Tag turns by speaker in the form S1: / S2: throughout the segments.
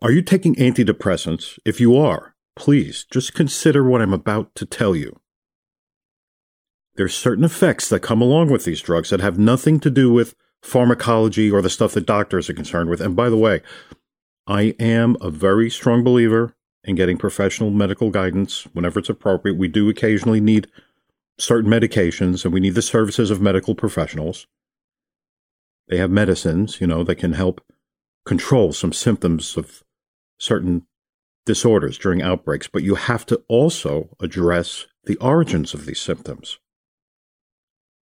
S1: Are you taking antidepressants? If you are, please just consider what I'm about to tell you. There's certain effects that come along with these drugs that have nothing to do with pharmacology or the stuff that doctors are concerned with. And by the way, I am a very strong believer in getting professional medical guidance whenever it's appropriate. We do occasionally need certain medications and we need the services of medical professionals. They have medicines, you know, that can help control some symptoms of certain disorders during outbreaks, but you have to also address the origins of these symptoms.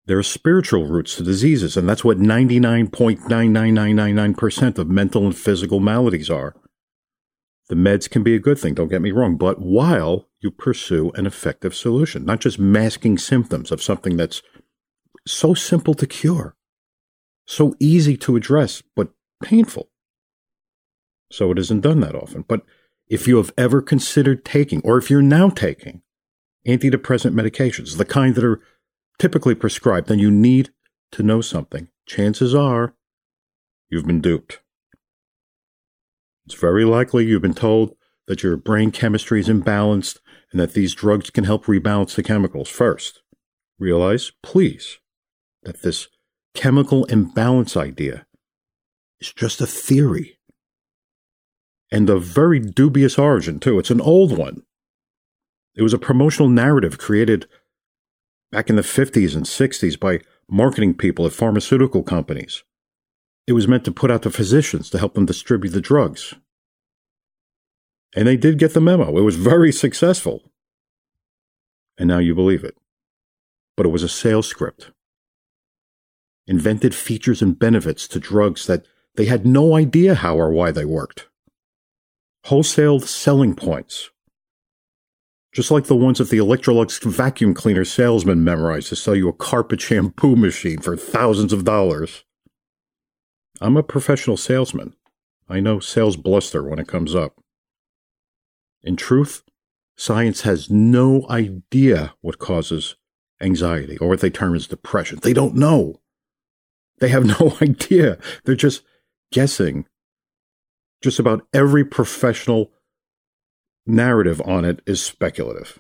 S1: There are spiritual roots to diseases, and that's what 99.99999% of mental and physical maladies are. The meds can be a good thing, don't get me wrong, but while you pursue an effective solution, not just masking symptoms of something that's so simple to cure, so easy to address, but painful. So it isn't done that often. But if you have ever considered taking, or if you're now taking, antidepressant medications, the kind that are typically prescribed, then you need to know something. Chances are you've been duped. It's very likely you've been told that your brain chemistry is imbalanced and that these drugs can help rebalance the chemicals. First, realize, please, that this chemical imbalance idea is just a theory. And of very dubious origin, too. It's an old one. It was a promotional narrative created back in the 50s and 60s by marketing people at pharmaceutical companies. It was meant to put out to physicians to help them distribute the drugs. And they did get the memo. It was very successful. And now you believe it. But it was a sales script. Invented features and benefits to drugs that they had no idea how or why they worked. Wholesale selling points just like the ones that the Electrolux vacuum cleaner salesman memorized to sell you a carpet shampoo machine for thousands of dollars. I'm a professional salesman. I know sales bluster when it comes up. In truth, science has no idea what causes anxiety or what they term as depression. They don't know. They have no idea. They're just guessing. Just about every professional narrative on it is speculative.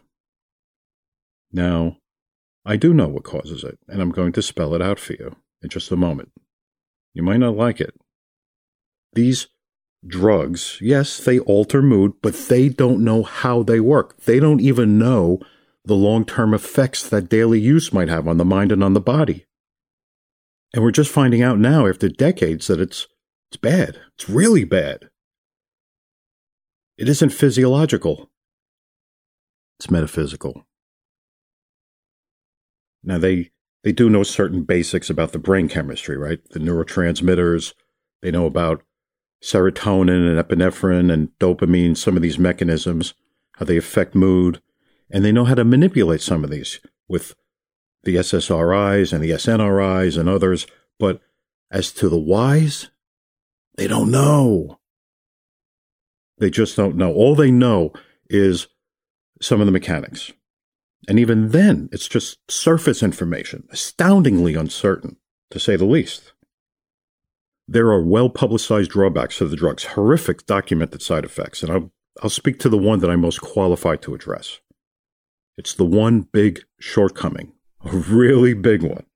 S1: Now, I do know what causes it, and I'm going to spell it out for you in just a moment. You might not like it. These drugs, yes, they alter mood, but they don't know how they work. They don't even know the long term effects that daily use might have on the mind and on the body. And we're just finding out now, after decades, that it's, it's bad. It's really bad. It isn't physiological, it's metaphysical. Now, they, they do know certain basics about the brain chemistry, right? The neurotransmitters, they know about serotonin and epinephrine and dopamine, some of these mechanisms, how they affect mood, and they know how to manipulate some of these with the SSRIs and the SNRIs and others. But as to the whys, they don't know. They just don't know. All they know is some of the mechanics. And even then, it's just surface information, astoundingly uncertain, to say the least. There are well publicized drawbacks to the drugs, horrific documented side effects, and I'll, I'll speak to the one that I'm most qualified to address. It's the one big shortcoming, a really big one.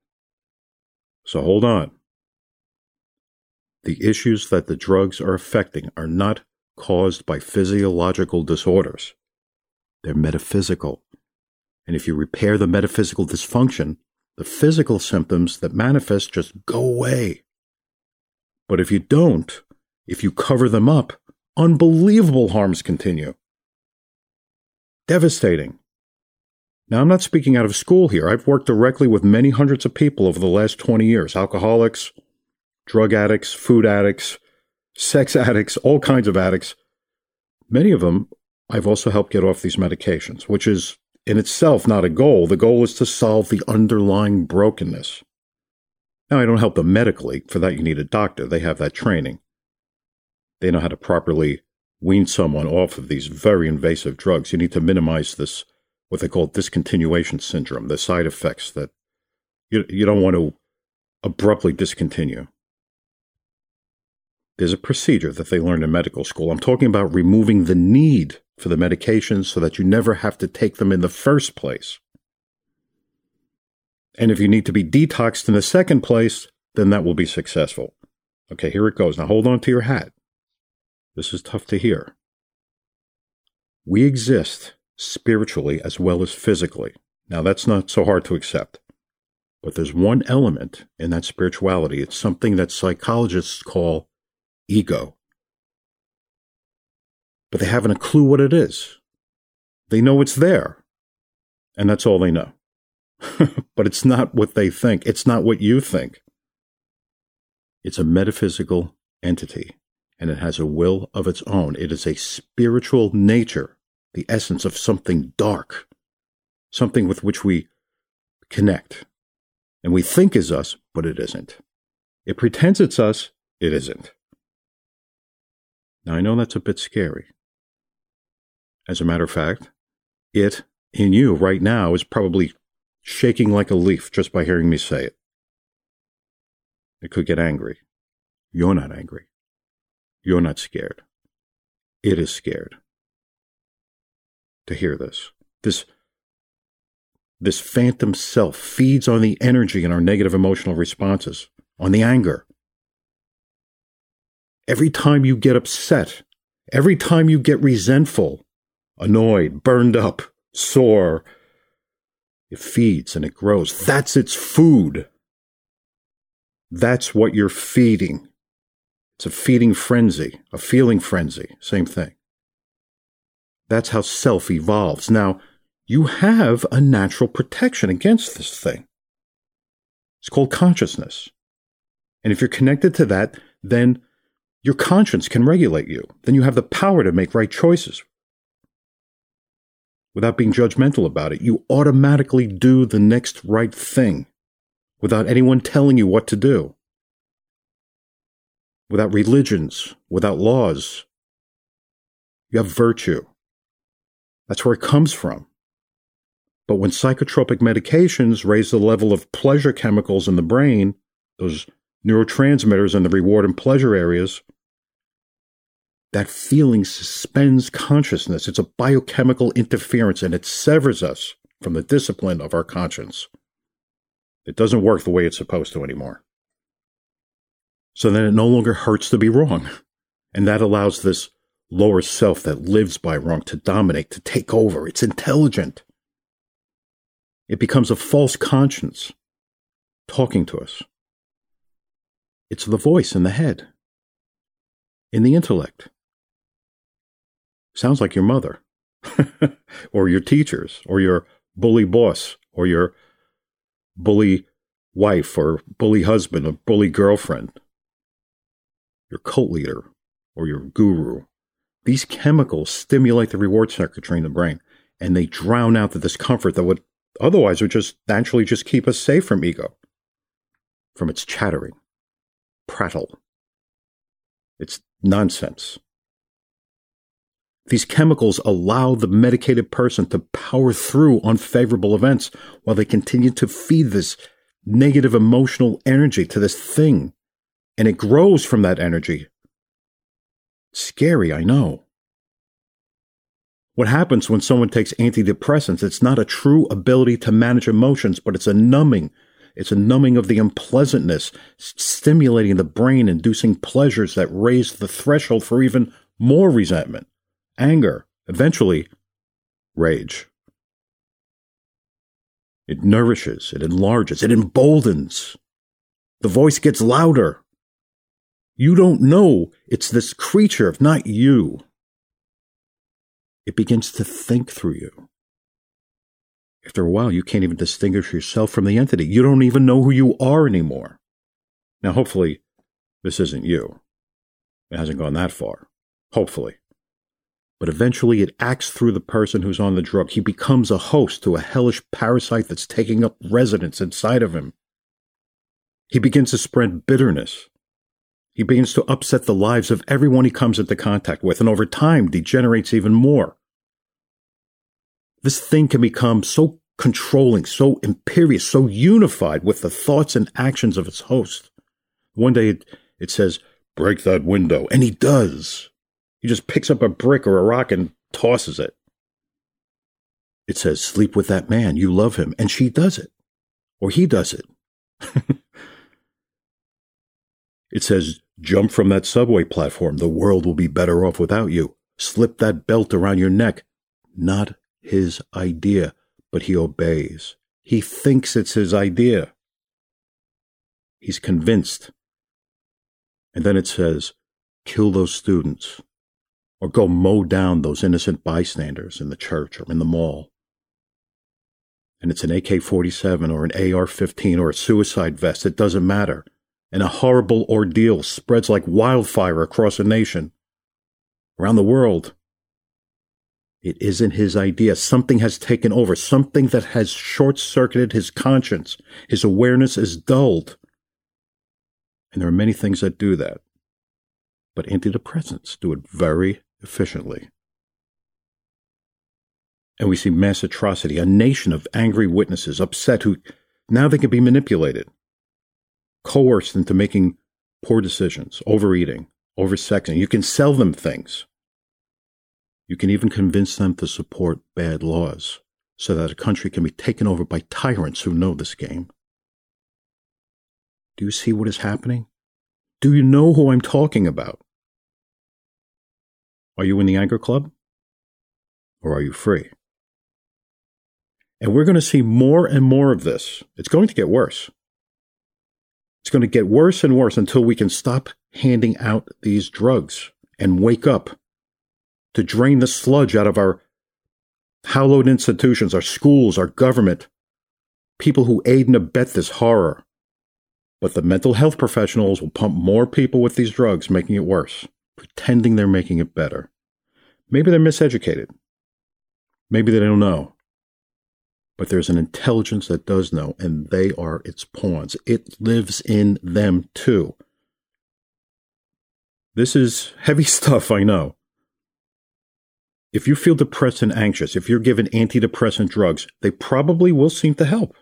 S1: So hold on. The issues that the drugs are affecting are not caused by physiological disorders. They're metaphysical. And if you repair the metaphysical dysfunction, the physical symptoms that manifest just go away. But if you don't, if you cover them up, unbelievable harms continue. Devastating. Now, I'm not speaking out of school here. I've worked directly with many hundreds of people over the last 20 years alcoholics, drug addicts, food addicts, sex addicts, all kinds of addicts. Many of them I've also helped get off these medications, which is in itself not a goal. The goal is to solve the underlying brokenness. Now, I don't help them medically. For that, you need a doctor. They have that training. They know how to properly wean someone off of these very invasive drugs. You need to minimize this, what they call discontinuation syndrome, the side effects that you, you don't want to abruptly discontinue. There's a procedure that they learn in medical school. I'm talking about removing the need for the medications so that you never have to take them in the first place. And if you need to be detoxed in the second place, then that will be successful. Okay, here it goes. Now hold on to your hat. This is tough to hear. We exist spiritually as well as physically. Now, that's not so hard to accept. But there's one element in that spirituality. It's something that psychologists call ego. But they haven't a clue what it is. They know it's there, and that's all they know. but it's not what they think. It's not what you think. It's a metaphysical entity, and it has a will of its own. It is a spiritual nature, the essence of something dark, something with which we connect. And we think is us, but it isn't. It pretends it's us, it isn't. Now, I know that's a bit scary. As a matter of fact, it in you right now is probably shaking like a leaf just by hearing me say it. It could get angry. You're not angry. You're not scared. It is scared to hear this. This this phantom self feeds on the energy in our negative emotional responses, on the anger. Every time you get upset, every time you get resentful, annoyed, burned up, sore, it feeds and it grows. That's its food. That's what you're feeding. It's a feeding frenzy, a feeling frenzy, same thing. That's how self evolves. Now, you have a natural protection against this thing. It's called consciousness. And if you're connected to that, then your conscience can regulate you. Then you have the power to make right choices without being judgmental about it. You automatically do the next right thing without anyone telling you what to do, without religions, without laws. You have virtue. That's where it comes from. But when psychotropic medications raise the level of pleasure chemicals in the brain, those neurotransmitters in the reward and pleasure areas, that feeling suspends consciousness. It's a biochemical interference and it severs us from the discipline of our conscience. It doesn't work the way it's supposed to anymore. So then it no longer hurts to be wrong. And that allows this lower self that lives by wrong to dominate, to take over. It's intelligent. It becomes a false conscience talking to us. It's the voice in the head, in the intellect. Sounds like your mother, or your teachers, or your bully boss, or your bully wife, or bully husband, or bully girlfriend, your cult leader, or your guru. These chemicals stimulate the reward circuitry in the brain, and they drown out the discomfort that would Otherwise, would just naturally just keep us safe from ego, from its chattering, prattle. It's nonsense. These chemicals allow the medicated person to power through unfavorable events while they continue to feed this negative emotional energy to this thing. And it grows from that energy. Scary, I know. What happens when someone takes antidepressants? It's not a true ability to manage emotions, but it's a numbing. It's a numbing of the unpleasantness, stimulating the brain, inducing pleasures that raise the threshold for even more resentment, anger, eventually, rage. It nourishes, it enlarges, it emboldens. The voice gets louder. You don't know it's this creature, if not you. It begins to think through you. After a while, you can't even distinguish yourself from the entity. You don't even know who you are anymore. Now, hopefully, this isn't you. It hasn't gone that far. Hopefully. But eventually, it acts through the person who's on the drug. He becomes a host to a hellish parasite that's taking up residence inside of him. He begins to spread bitterness. He begins to upset the lives of everyone he comes into contact with, and over time degenerates even more this thing can become so controlling, so imperious, so unified with the thoughts and actions of its host. One day it, it says, break that window. And he does. He just picks up a brick or a rock and tosses it. It says, sleep with that man. You love him. And she does it. Or he does it. it says, jump from that subway platform. The world will be better off without you. Slip that belt around your neck. Not his idea, but he obeys. He thinks it's his idea. He's convinced. And then it says, kill those students or go mow down those innocent bystanders in the church or in the mall. And it's an AK 47 or an AR 15 or a suicide vest, it doesn't matter. And a horrible ordeal spreads like wildfire across a nation, around the world. It isn't his idea. Something has taken over, something that has short circuited his conscience. His awareness is dulled. And there are many things that do that. But antidepressants do it very efficiently. And we see mass atrocity, a nation of angry witnesses, upset who now they can be manipulated, coerced into making poor decisions, overeating, oversexing. You can sell them things. You can even convince them to support bad laws so that a country can be taken over by tyrants who know this game. Do you see what is happening? Do you know who I'm talking about? Are you in the anger club? Or are you free? And we're going to see more and more of this. It's going to get worse. It's going to get worse and worse until we can stop handing out these drugs and wake up to drain the sludge out of our hallowed institutions, our schools, our government, people who aid and abet this horror. But the mental health professionals will pump more people with these drugs, making it worse, pretending they're making it better. Maybe they're miseducated. Maybe they don't know. But there's an intelligence that does know, and they are its pawns. It lives in them too. This is heavy stuff, I know. If you feel depressed and anxious, if you're given antidepressant drugs, they probably will seem to help.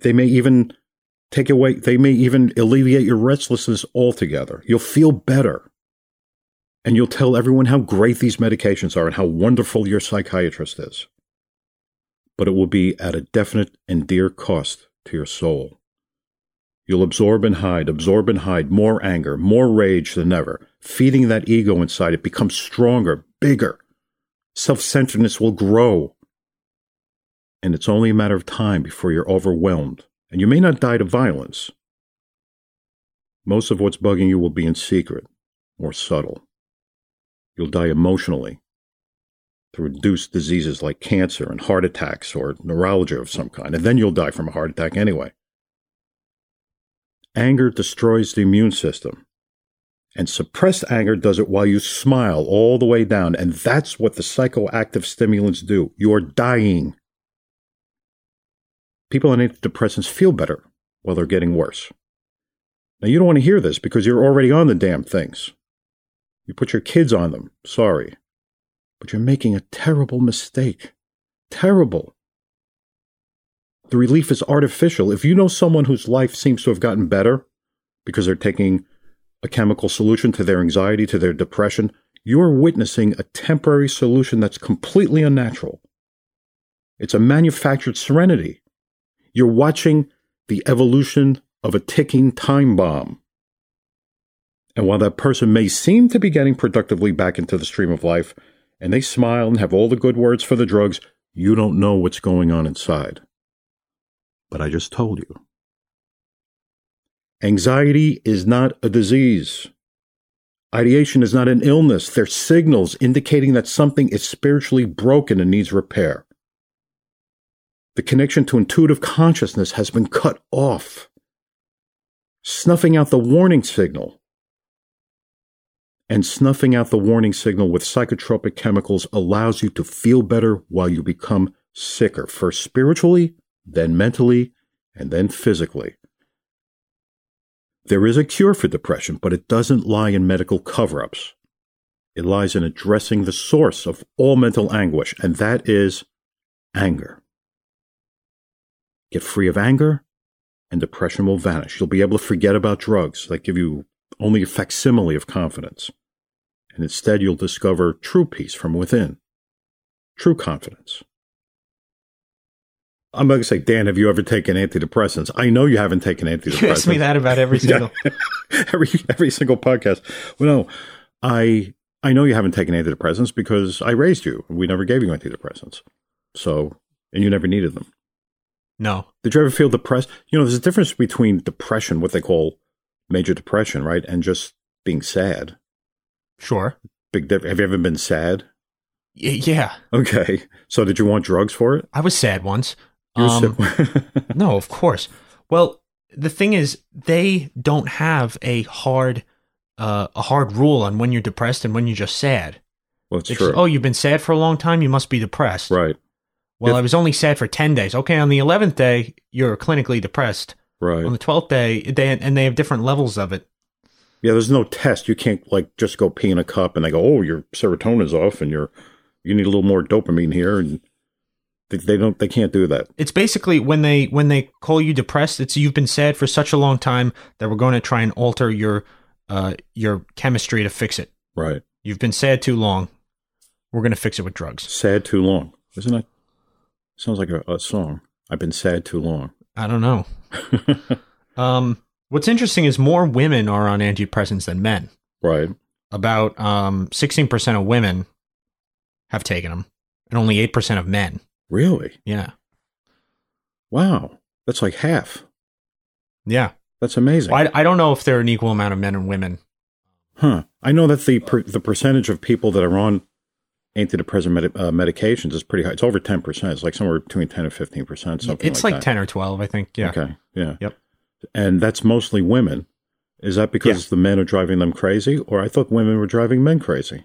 S1: They may even take away, they may even alleviate your restlessness altogether. You'll feel better. And you'll tell everyone how great these medications are and how wonderful your psychiatrist is. But it will be at a definite and dear cost to your soul. You'll absorb and hide, absorb and hide more anger, more rage than ever. Feeding that ego inside, it becomes stronger, bigger. Self centeredness will grow. And it's only a matter of time before you're overwhelmed. And you may not die to violence. Most of what's bugging you will be in secret or subtle. You'll die emotionally through induced diseases like cancer and heart attacks or neuralgia of some kind, and then you'll die from a heart attack anyway. Anger destroys the immune system. And suppressed anger does it while you smile all the way down. And that's what the psychoactive stimulants do. You're dying. People on antidepressants feel better while they're getting worse. Now, you don't want to hear this because you're already on the damn things. You put your kids on them. Sorry. But you're making a terrible mistake. Terrible. The relief is artificial. If you know someone whose life seems to have gotten better because they're taking a chemical solution to their anxiety, to their depression, you're witnessing a temporary solution that's completely unnatural. It's a manufactured serenity. You're watching the evolution of a ticking time bomb. And while that person may seem to be getting productively back into the stream of life, and they smile and have all the good words for the drugs, you don't know what's going on inside. But I just told you. Anxiety is not a disease. Ideation is not an illness. They're signals indicating that something is spiritually broken and needs repair. The connection to intuitive consciousness has been cut off, snuffing out the warning signal and snuffing out the warning signal with psychotropic chemicals allows you to feel better while you become sicker, first spiritually, then mentally, and then physically. There is a cure for depression, but it doesn't lie in medical cover ups. It lies in addressing the source of all mental anguish, and that is anger. Get free of anger, and depression will vanish. You'll be able to forget about drugs that give you only a facsimile of confidence. And instead, you'll discover true peace from within, true confidence. I'm going to say, Dan, have you ever taken antidepressants? I know you haven't taken antidepressants.
S2: You ask me that about every single.
S1: every every single podcast. Well, no, I I know you haven't taken antidepressants because I raised you. We never gave you antidepressants, so and you never needed them.
S2: No.
S1: Did you ever feel depressed? You know, there's a difference between depression, what they call major depression, right, and just being sad.
S2: Sure.
S1: Big. Have you ever been sad?
S2: Y- yeah.
S1: Okay. So did you want drugs for it?
S2: I was sad once. Um, no, of course. Well, the thing is, they don't have a hard, uh, a hard rule on when you're depressed and when you're just sad.
S1: well, it's
S2: It's,
S1: true.
S2: oh, you've been sad for a long time. You must be depressed.
S1: right.
S2: Well,
S1: If-
S2: I was only sad for ten days. Okay, on the eleventh day, you're clinically depressed.
S1: Right.
S2: On the twelfth day, they and they have different levels of it.
S1: Yeah, there's no test. You can't like just go pee in a cup and they go, "Oh, your serotonin's off and you're you need a little more dopamine here." And they, don't, they can't do that.
S2: It's basically when they when they call you depressed, it's you've been sad for such a long time that we're going to try and alter your uh your chemistry to fix it.
S1: Right.
S2: You've been sad too long. We're going to fix it with drugs.
S1: Sad too long, isn't it? Sounds like a, a song. I've been sad too long.
S2: I don't know. Um, what's interesting is more women are on antidepressants than men.
S1: right.
S2: About um, 16% of women have taken them, and only 8% of men.
S1: Really?
S2: Yeah.
S1: Wow. That's like half.
S2: Yeah.
S1: That's amazing.
S2: Well, I, I don't know if there are an equal amount of men and women.
S1: Huh. I know that the per, the percentage of people that are on antidepressant medi- uh, medications is pretty high. It's over 10%. It's like somewhere between 10 and 15%, something
S2: it's like,
S1: that.
S2: 10 or 12, I think. Yeah.
S1: Okay. Yeah.
S2: Yep.
S1: And that's mostly women. Is that because the men are driving them crazy? Or I thought women were driving men crazy.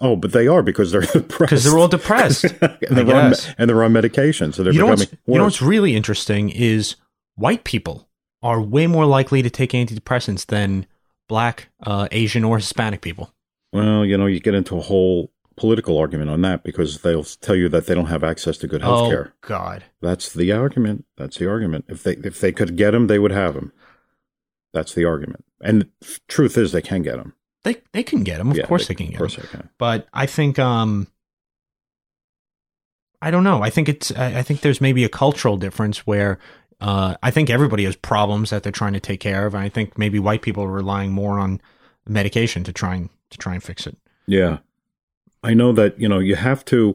S1: Oh, but they are because they're depressed.
S2: Because they're all depressed.
S1: and, they're on, and they're on medication. So they're
S2: you,
S1: becoming
S2: what's, you know what's really interesting is white people are way more likely to take antidepressants than black, uh, Asian, or Hispanic people.
S1: well, you know, you get into a whole political argument on that because they'll tell you that they don't have access to good health care.
S2: Oh, God.
S1: That's the argument. That's the argument. If they if they could get them, they would have them. That's the argument. And the truth is, they can get them.
S2: They, they can get them. Of
S1: Yeah,
S2: course they, can get
S1: Of course
S2: them.
S1: they can.
S2: but I think um I don't know. I think it's I I think there's maybe a cultural difference where uh I think everybody has problems that they're trying to take care of and I think maybe white people are relying more on medication to try and to try and fix it.
S1: Yeah, I know that. You know, you have to.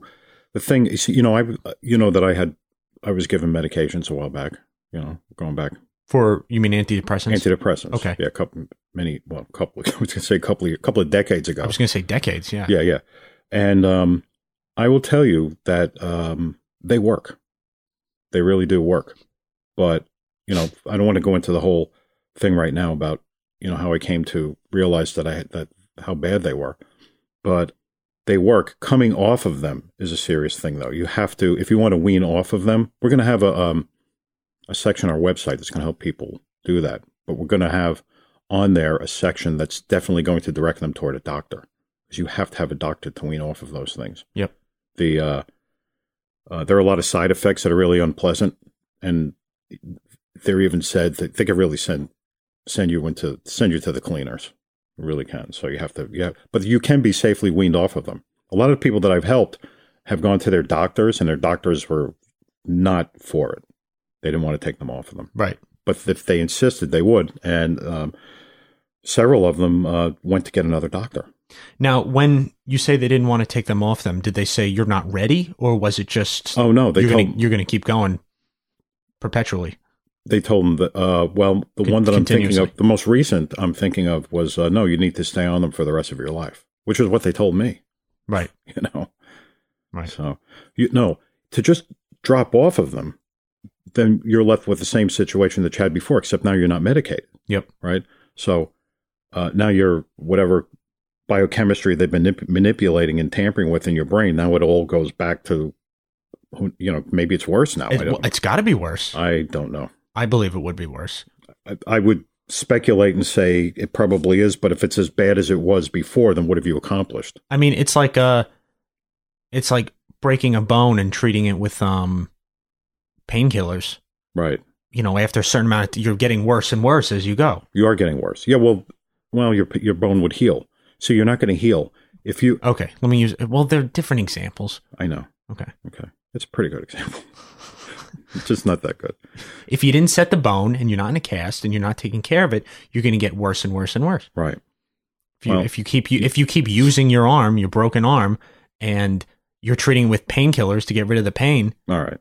S1: The thing is, you know, I you know that I had I was given medications a while back. You know, going back
S2: For you mean antidepressants?
S1: antidepressants.
S2: Okay.
S1: Yeah, a couple many well, a couple. I was gonna say a couple of, a couple of decades ago.
S2: I was going to say decades, yeah.
S1: Yeah, yeah. And um, I will tell you that um, they work. They really do work. But, you know, I don't want to go into the whole thing right now about, you know, how I came to realize that I had that how bad they were. But they work. Coming off of them is a serious thing though. You have to if you want to wean off of them, we're gonna have a um a section on our website that's gonna help people do that. But we're gonna have on there a section that's definitely going to direct them toward a doctor because you have to have a doctor to wean off of those things.
S2: Yep.
S1: The uh, uh, there are a lot of side effects that are really unpleasant, and they're even said that they could really send send you into send you to the cleaners. Really can. So you have to yeah, but you can be safely weaned off of them. A lot of people that I've helped have gone to their doctors, and their doctors were not for it. They didn't want to take them off of them
S2: Right.
S1: but if they insisted, they would. And um, several of them uh, went to get another doctor.
S2: Now, when you say they didn't want to take them off them, did they say you're not ready or was it just
S1: Oh no, they
S2: you're
S1: told
S2: going to you're going to keep going perpetually?
S1: they told them that. Uh, well, the
S2: Con-
S1: one that I'm thinking of, the most recent I'm thinking of was uh, no, you need to stay on them for the rest of your life, which is what they told me.
S2: Right.
S1: You know,
S2: Right.
S1: so you know to just drop off of them, then you're left with the same situation that you had before, except now you're not medicated.
S2: Yep.
S1: right? So uh, now you're whatever biochemistry they've been manip- manipulating and tampering with in your brain. Now it all goes back to, you know, maybe it's worse now. I
S2: It, it's got to be worse.
S1: I don't know.
S2: I believe it would be worse.
S1: I, I would speculate and say it probably is, but if it's as bad as it was before, then what have you accomplished?
S2: I mean, it's like uh it's like breaking a bone and treating it with um painkillers.
S1: Right.
S2: You know, after a certain amount, of, you're getting worse and worse as you go.
S1: You are getting worse. Yeah. Well, well, your your bone would heal. So you're not going to heal if you.
S2: Okay, let me use. Well, they're different examples.
S1: I know.
S2: Okay.
S1: Okay, it's a pretty good example. It's just not that good.
S2: If you didn't set the bone and you're not in a cast and you're not taking care of it, you're going to get worse and worse and worse.
S1: Right.
S2: If you,
S1: Well-
S2: if you keep you, if you keep using your arm, your broken arm, and you're treating with painkillers to get rid of the pain,
S1: All right.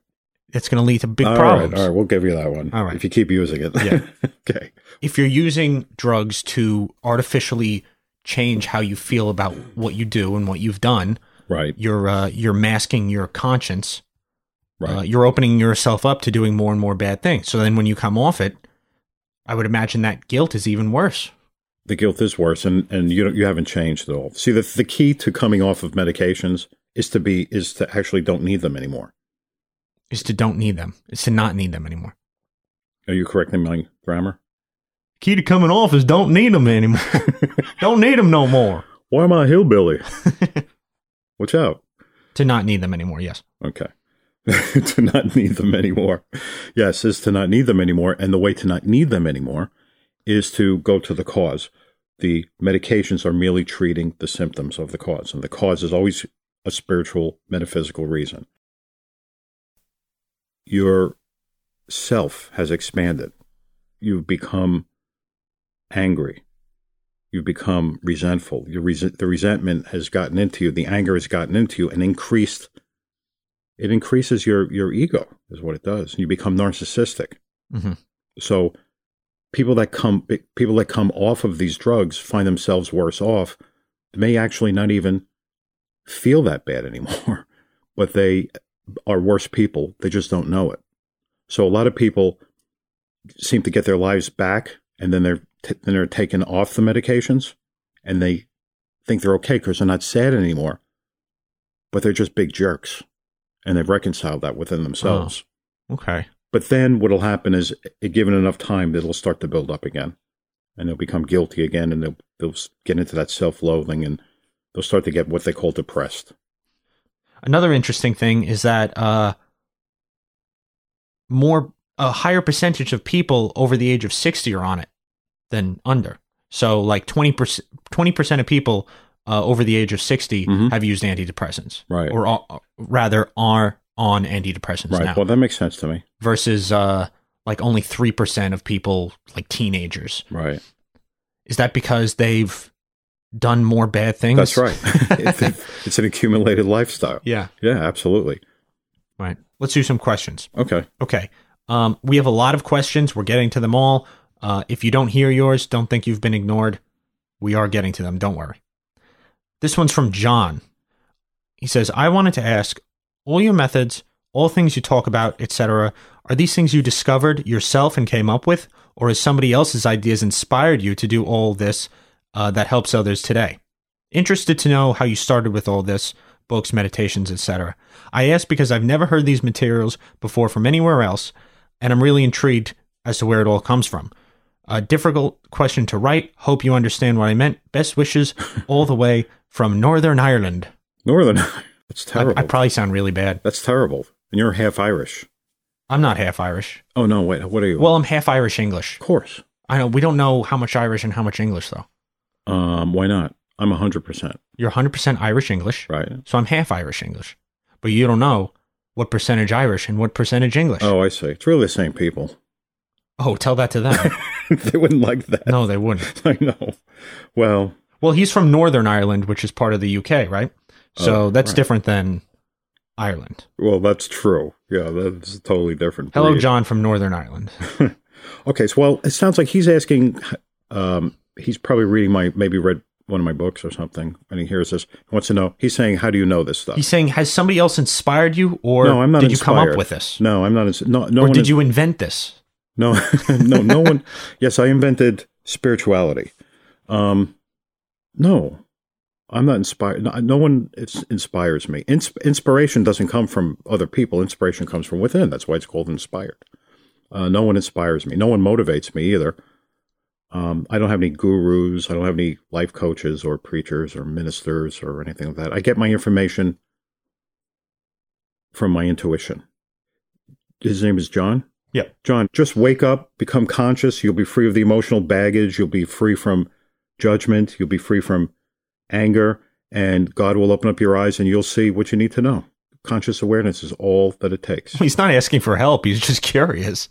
S2: It's going to lead to big
S1: All
S2: problems.
S1: right. All right. We'll give you that one.
S2: All right.
S1: If you keep using it.
S2: Yeah.
S1: okay.
S2: If you're using drugs to artificially change how you feel about what you do and what you've done,
S1: Right.
S2: you're uh, you're masking your conscience.
S1: Right.
S2: Uh, you're opening yourself up to doing more and more bad things. So then, when you come off it, I would imagine that guilt is even worse.
S1: the guilt is worse, and and you don't, you haven't changed at all. See, the the key to coming off of medications is to be is to actually don't need them anymore.
S2: Is to don't need them. Is to not need them anymore.
S1: Are you correcting my grammar?
S2: Key to coming off is don't need them anymore. don't need them no more.
S1: Why am I a hillbilly? Watch out.
S2: To not need them anymore. Yes.
S1: Okay. to not need them anymore. Yes, is to not need them anymore. And the way to not need them anymore is to go to the cause. The medications are merely treating the symptoms of the cause. And the cause is always a spiritual, metaphysical reason. Your self has expanded. You've become angry. You've become resentful. Your res- the resentment has gotten into you. The anger has gotten into you and increased it increases your your ego is what it does you become narcissistic
S2: Mhm.
S1: so people that come people that come off of these drugs find themselves worse off may actually not even feel that bad anymore but they are worse people they just don't know it so a lot of people seem to get their lives back and then they're t- then they're taken off the medications and they think they're okay because they're not sad anymore but they're just big jerks and they've reconciled that within themselves.
S2: Oh, okay.
S1: But then what'll happen is, given enough time, it'll start to build up again, and they'll become guilty again, and they'll they'll get into that self-loathing, and they'll start to get what they call depressed.
S2: Another interesting thing is that uh, more a higher percentage of people over the age of 60 are on it than under. So like 20% 20% of people uh, over the age of 60
S1: Mhm.
S2: have used antidepressants
S1: Right.
S2: or uh, rather are on antidepressants
S1: right.
S2: now
S1: Well, that makes sense to me.
S2: versus uh, like only 3% of people like teenagers.
S1: Right.
S2: Is that because they've done more bad things?
S1: That's right. it's, it's an accumulated lifestyle.
S2: yeah.
S1: Yeah, absolutely.
S2: Right. Let's do some questions.
S1: Okay.
S2: Okay. Um, we have a lot of questions. We're getting to them all. Uh, if you don't hear yours, don't think you've been ignored. We are getting to them. Don't worry. This one's from John. He says, I wanted to ask all your methods, all things you talk about, etc., are these things you discovered yourself and came up with, or has somebody else's ideas inspired you to do all this uh, that helps others today? Interested to know how you started with all this, books, meditations, etc. I ask because I've never heard these materials before from anywhere else, and I'm really intrigued as to where it all comes from. A difficult question to write. Hope you understand what I meant. Best wishes all the way from Northern Ireland.
S1: Northern. That's
S2: I,
S1: terrible.
S2: I probably sound really bad.
S1: That's terrible. And you're half Irish.
S2: I'm not half Irish.
S1: Oh no! Wait. What are you?
S2: Well, I'm half Irish English.
S1: of course.
S2: I know we don't know how much Irish and how much English though.
S1: Um. Why not? I'm hundred percent.
S2: You're 100% Irish English,
S1: Right.
S2: so I'm half Irish English. But you don't know what percentage Irish and what percentage English.
S1: Oh, I see. It's really the same people.
S2: Oh, tell that to them.
S1: they wouldn't like that.
S2: no, they wouldn't.
S1: I know. Well,
S2: Well, he's from Northern Ireland, which is part of the UK, right? So
S1: Oh,
S2: that's
S1: right.
S2: different than Ireland.
S1: well, that's true. Yeah, that's a totally different.
S2: Hello. John from Northern Ireland.
S1: Okay, so well, it sounds like he's asking. Um, he's probably reading my maybe read one of my books or something, and he hears this. He wants to know. He's saying, "How do you know this stuff?"
S2: He's saying, has somebody else inspired you, or
S1: no, I'm not.
S2: did you come up with this,
S1: No, I'm not. ins- No, no
S2: or
S1: one.
S2: did you invent this?
S1: No, no, no one. Yes, I invented spirituality. Um, no, I'm not inspired. No, no one it's, inspires me. Ins- inspiration doesn't come from other people. Inspiration comes from within. That's why it's called inspired. Uh, no one inspires me. No one motivates me either. Um, I don't have any gurus. I don't have any life coaches or preachers or ministers or anything like that. I get my information from my intuition. His name is John.
S2: Yeah.
S1: John, just wake up, become conscious. You'll be free of the emotional baggage. You'll be free from judgment. You'll be free from anger, and God will open up your eyes, and you'll see what you need to know. Conscious awareness is all that it takes.
S2: He's not asking for help. He's just curious.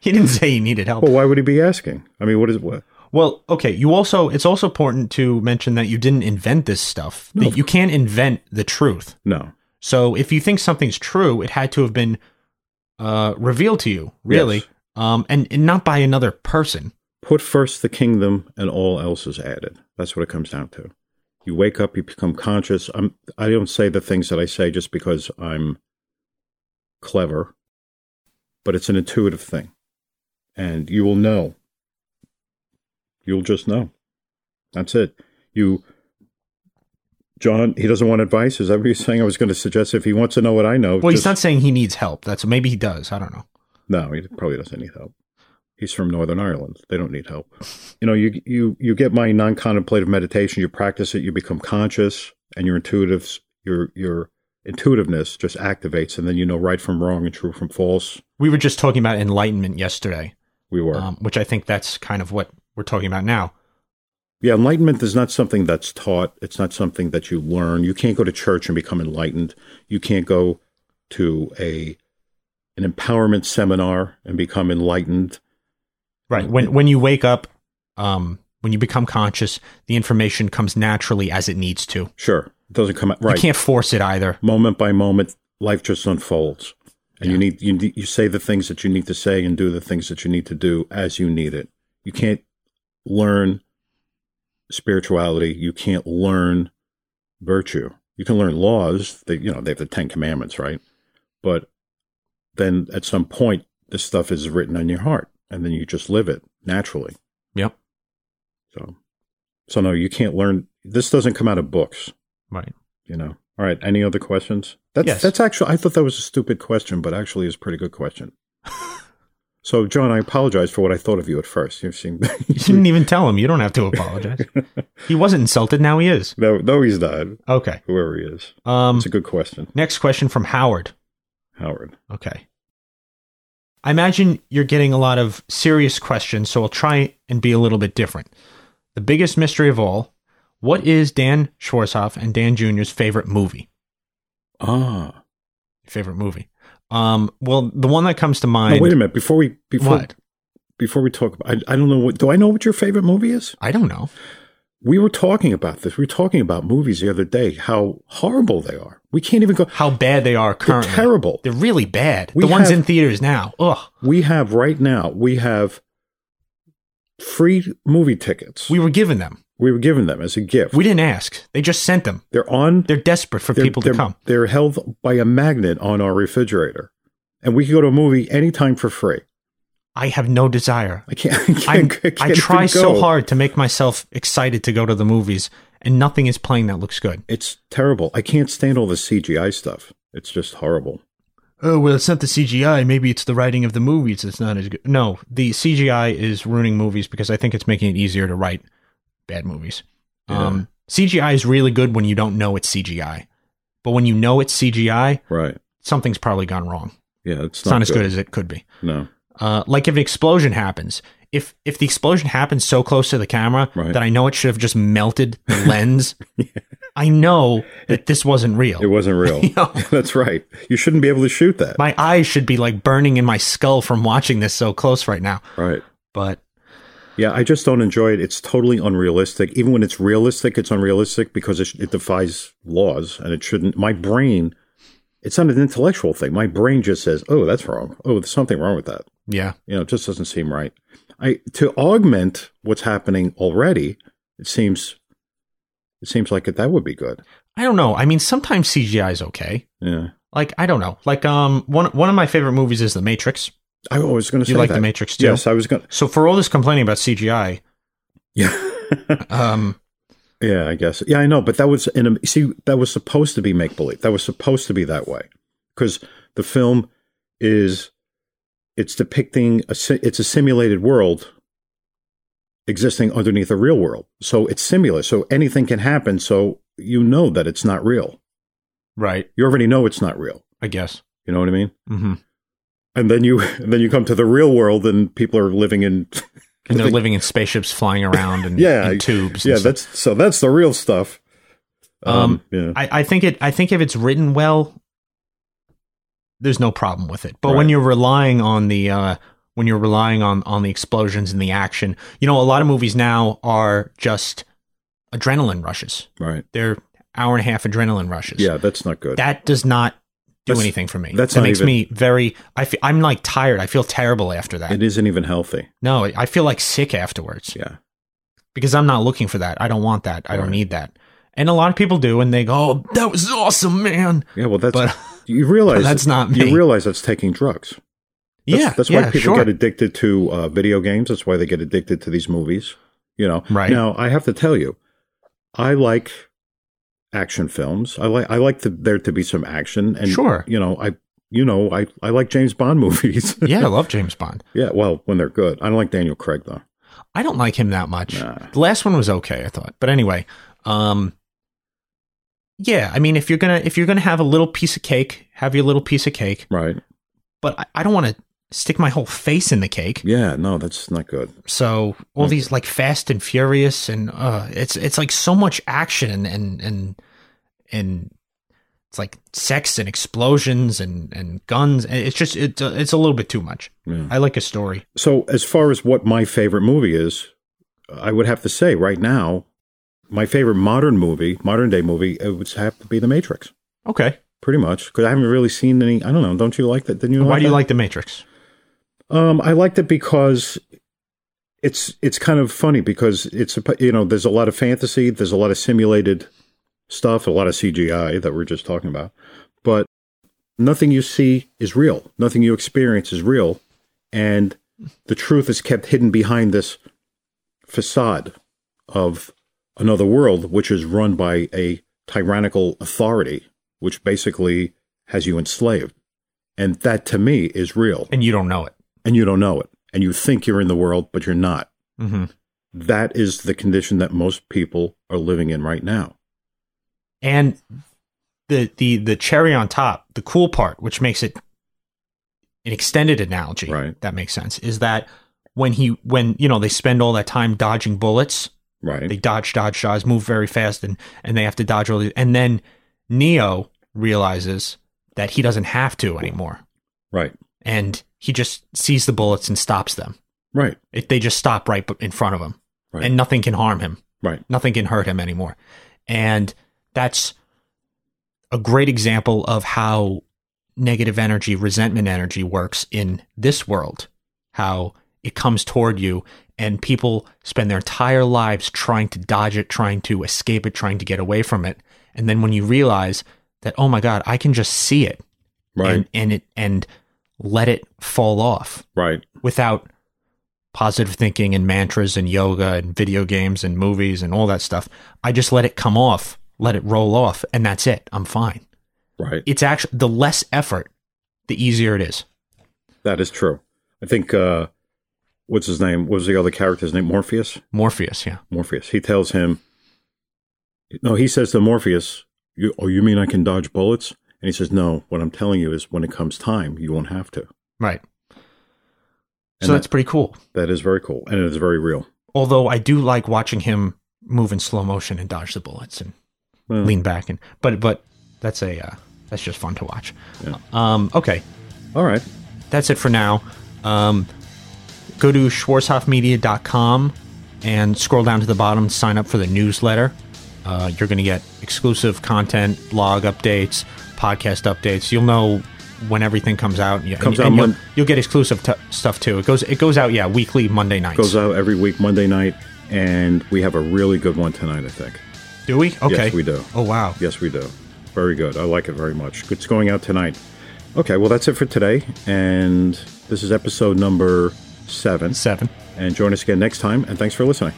S2: He didn't say he needed help.
S1: Well, why would he be asking? I mean, what is it what?
S2: Well, okay. You also it's also important to mention that you didn't invent this stuff.
S1: No.
S2: That you can't invent the truth.
S1: No.
S2: So if you think something's true, it had to have been uh, revealed to you, really,
S1: Yes.
S2: um, and, and not by another person.
S1: Put first the kingdom, and all else is added. That's what it comes down to. You wake up, you become conscious. I'm. I don't say the things that I say just because I'm clever, but it's an intuitive thing, and you will know. You'll just know. That's it. You, John. He doesn't want advice. Is that what you're saying? I was going to suggest if he wants to know what I know.
S2: Well, he's not saying he needs help. That's maybe he does. I don't know.
S1: No, he probably doesn't need help. He's from Northern Ireland. They don't need help. You know, you you you get my non-contemplative meditation. You practice it. You become conscious, and your intuitive your your intuitiveness just activates, and then you know right from wrong and true from false.
S2: We were just talking about enlightenment yesterday,
S1: We were.
S2: um, which I think that's kind of what we're talking about now.
S1: yeah, enlightenment is not something that's taught. It's not something that you learn. You can't go to church and become enlightened. You can't go to a an empowerment seminar and become enlightened.
S2: Right. When when you wake up, um, when you become conscious, the information comes naturally as it needs to.
S1: Sure, it doesn't come out right.
S2: You can't force it either.
S1: moment by moment, life just unfolds, and you need you need- you say the things that you need to say and do the things that you need to do as you need it. You can't learn spirituality. You can't learn virtue. You can learn laws. They you know they have the Ten Commandments, right? But then at some point, this stuff is written on your heart, and then you just live it naturally.
S2: Yep.
S1: So, so no, you can't learn. This doesn't come out of books.
S2: Right.
S1: you know. All right. Any other questions? That's
S2: Yes.
S1: that's actually I thought that was a stupid question, but actually is a pretty good question. so, John, I apologize for what I thought of you at first. You seem
S2: You didn't even tell him. You don't have to apologize. he wasn't insulted. Now he is.
S1: no, no, he's not.
S2: Okay.
S1: Whoever he is,
S2: Um.
S1: it's a good question,
S2: Next question from Howard.
S1: Howard.
S2: Okay. I imagine you're getting a lot of serious questions, so I'll try and be a little bit different. The biggest mystery of all what is Dan Schwarzhoff and Dan Jr.'s favorite movie?
S1: Ah,
S2: Favorite movie? Um, well, the one that comes to
S1: no,
S2: mind.
S1: wait a minute. Before we before
S2: What?
S1: before we talk I, I don't know what. Do I know what your favorite movie is?
S2: I don't know.
S1: We were talking about this. We were talking about movies the other day. How horrible they are. We can't even go.
S2: How bad they are
S1: They're terrible.
S2: They're really bad.
S1: We
S2: the ones
S1: have-
S2: in theaters now. Ugh.
S1: We have right now. We have free movie tickets.
S2: We were given them.
S1: We were given them as a gift.
S2: We didn't ask. They just sent them.
S1: they're on.
S2: They're desperate for
S1: they're,
S2: people to
S1: they're-
S2: come.
S1: They're held by a magnet on our refrigerator, and we can go to a movie anytime for free.
S2: I have no desire.
S1: I can't. I, can't,
S2: I'm,
S1: can't
S2: I try so hard to make myself excited to go to the movies, and nothing is playing that looks good.
S1: It's terrible. I can't stand all the CGI stuff. It's just horrible.
S2: Oh well, it's not the CGI. Maybe it's the writing of the movies that's not as good. No, the CGI is ruining movies because I think it's making it easier to write bad movies. Um, CGI is really good when you don't know it's CGI, but when you know it's CGI,
S1: Right.
S2: something's probably gone wrong.
S1: Yeah. It's,
S2: It's not, as good as it could be.
S1: No.
S2: Uh, like if an explosion happens, if if the explosion happens so close to the camera
S1: Right.
S2: that I know it should have just melted the lens, I know that this wasn't real.
S1: It wasn't real.
S2: You know?
S1: That's right. You shouldn't be able to shoot that.
S2: My eyes should be like burning in my skull from watching this so close right now.
S1: right.
S2: But
S1: Yeah, I just don't enjoy it. It's totally unrealistic. Even when it's realistic, it's unrealistic because it, it defies laws and it shouldn't. My brain, it's not an intellectual thing. My brain just says, oh, that's wrong. Oh, there's something wrong with that.
S2: yeah,
S1: You know, it just doesn't seem right. I To augment what's happening already, it seems. It seems like it, that would be good.
S2: I don't know. I mean, sometimes CGI is okay.
S1: Yeah,
S2: Like I don't know. Like um, one one of my favorite movies is The Matrix.
S1: I was going to say
S2: You like
S1: that.
S2: The Matrix too?
S1: Yes, I was going. to
S2: So for all this complaining about CGI,
S1: Yeah,
S2: um,
S1: yeah, I guess. Yeah, I know, but that was in a see that was supposed to be make believe. That was supposed to be that way because the film is it's depicting a it's a simulated world existing underneath a real world. So it's simulate. So anything can happen. So you know that it's not real.
S2: right?
S1: You already know it's not real.
S2: I guess.
S1: You know what I mean?
S2: hmm
S1: And then you and then you come to the real world and people are living in
S2: and they're living in spaceships flying around and
S1: Yeah,
S2: in tubes. and
S1: Yeah,
S2: stuff.
S1: that's so that's the real stuff. Um,
S2: Um,
S1: yeah.
S2: I, I think it. I think if it's written well, there's no problem with it. But when you're relying on the uh, when you're relying on on the explosions and the action, you know, a lot of movies now are just adrenaline rushes.
S1: right.
S2: They're hour and a half adrenaline rushes.
S1: Yeah, that's not good.
S2: that does not do
S1: That's-
S2: anything for me.
S1: that's
S2: that makes
S1: even-
S2: me very. I feel, I'm like tired. I feel terrible after that.
S1: it isn't even healthy.
S2: no, I feel like sick afterwards
S1: Yeah.
S2: because I'm not looking for that. I don't want that. I don't need that. And a lot of people do, and they go, "Oh, that was awesome, man."
S1: Yeah, well that's
S2: But
S1: you realize
S2: that's not me.
S1: You realize that's taking drugs. That's,
S2: yeah,
S1: that's
S2: yeah,
S1: why people
S2: sure.
S1: get addicted to uh, video games. That's why they get addicted to these movies. You know,
S2: Right.
S1: now I have to tell you, I like action films. I like I like the, there to be some action, and
S2: Sure.
S1: you know, I you know I I like James Bond movies.
S2: yeah, I love James Bond.
S1: yeah. Well, when they're good, I don't like Daniel Craig though.
S2: I don't like him that much.
S1: Nah.
S2: The last one was okay, I thought. But anyway, um yeah, I mean if you're gonna if you're gonna have a little piece of cake, have your little piece of cake.
S1: Right?
S2: But I, I don't want to stick my whole face in the cake.
S1: Yeah. No, that's not good.
S2: So all
S1: Mm.
S2: these like Fast and Furious and uh it's it's like so much action and and and, it's like sex and explosions and and guns. It's just it's a, it's a little bit too much.
S1: Yeah.
S2: I like a story.
S1: So, as far as what my favorite movie is, I would have to say right now, my favorite modern movie, modern day movie, it would have to be The Matrix.
S2: Okay.
S1: Pretty much, because I haven't really seen any. I don't know. Don't you like that? Didn't you?
S2: Why do you
S1: that?
S2: like The Matrix?
S1: Um, I liked it because it's it's kind of funny because it's you know there's a lot of fantasy, there's a lot of simulated stuff, a lot of CGI that we're just talking about, but nothing you see is real. Nothing you experience is real, and the truth is kept hidden behind this facade of another world, which is run by a tyrannical authority, which basically has you enslaved. And that to me is real
S2: And you don't know it.
S1: And you don't know it and you think you're in the world but you're not.
S2: Mm-hmm.
S1: that is the condition that most people are living in right now.
S2: And the the the cherry on top, the cool part, which makes it an extended analogy,
S1: Right.
S2: that makes sense, is that when he when you know they spend all that time dodging bullets,
S1: right.
S2: they dodge, dodge, dodge, move very fast, and and they have to dodge all these, and then Neo realizes that he doesn't have to anymore,
S1: right.
S2: And he just sees the bullets and stops them.
S1: right
S2: It, they just stop right in front of him,
S1: Right.
S2: and nothing can harm him.
S1: right
S2: Nothing can hurt him anymore. And that's a great example of how negative energy, resentment energy works in this world. How it comes toward you, and people spend their entire lives trying to dodge it, trying to escape it, trying to get away from it. And then when you realize that, oh my God, I can just see it
S1: right
S2: and, and it and let it fall off
S1: right
S2: without positive thinking and mantras and yoga and video games and movies and all that stuff. I just let it come off, let it roll off, and that's it. I'm fine.
S1: right
S2: It's actually the less effort, the easier it is.
S1: that is true i think uh what's his name what was the other character's name morpheus
S2: Morpheus, yeah.
S1: morpheus he tells him no he says to morpheus you, oh you mean i can dodge bullets and he says no what i'm telling you is when it comes time you won't have to
S2: Right.
S1: And
S2: so that's pretty cool.
S1: that is very cool and it is very real
S2: Although I do like watching him move in slow motion and dodge the bullets and
S1: Well,
S2: lean back and but but that's a uh, that's just fun to watch.
S1: Yeah.
S2: Um okay.
S1: all right
S2: that's it for now. Um, go to schwarzhofmedia.com and scroll down to the bottom, sign up for the newsletter. Uh, you're going to get exclusive content, blog updates, podcast updates. You'll know when everything comes out. Yeah,
S1: Comes
S2: and,
S1: out
S2: and you'll, you'll get exclusive t- stuff too. It goes it goes out yeah weekly Monday nights.
S1: goes out every week monday night and we have a really good one tonight i think
S2: Do we? Okay.
S1: yes we do
S2: Oh wow.
S1: Yes, we do. Very good. I like it very much. It's going out tonight. Okay, well, that's it for today. And this is episode number seven.
S2: Seven.
S1: And join us again next time. And thanks for listening.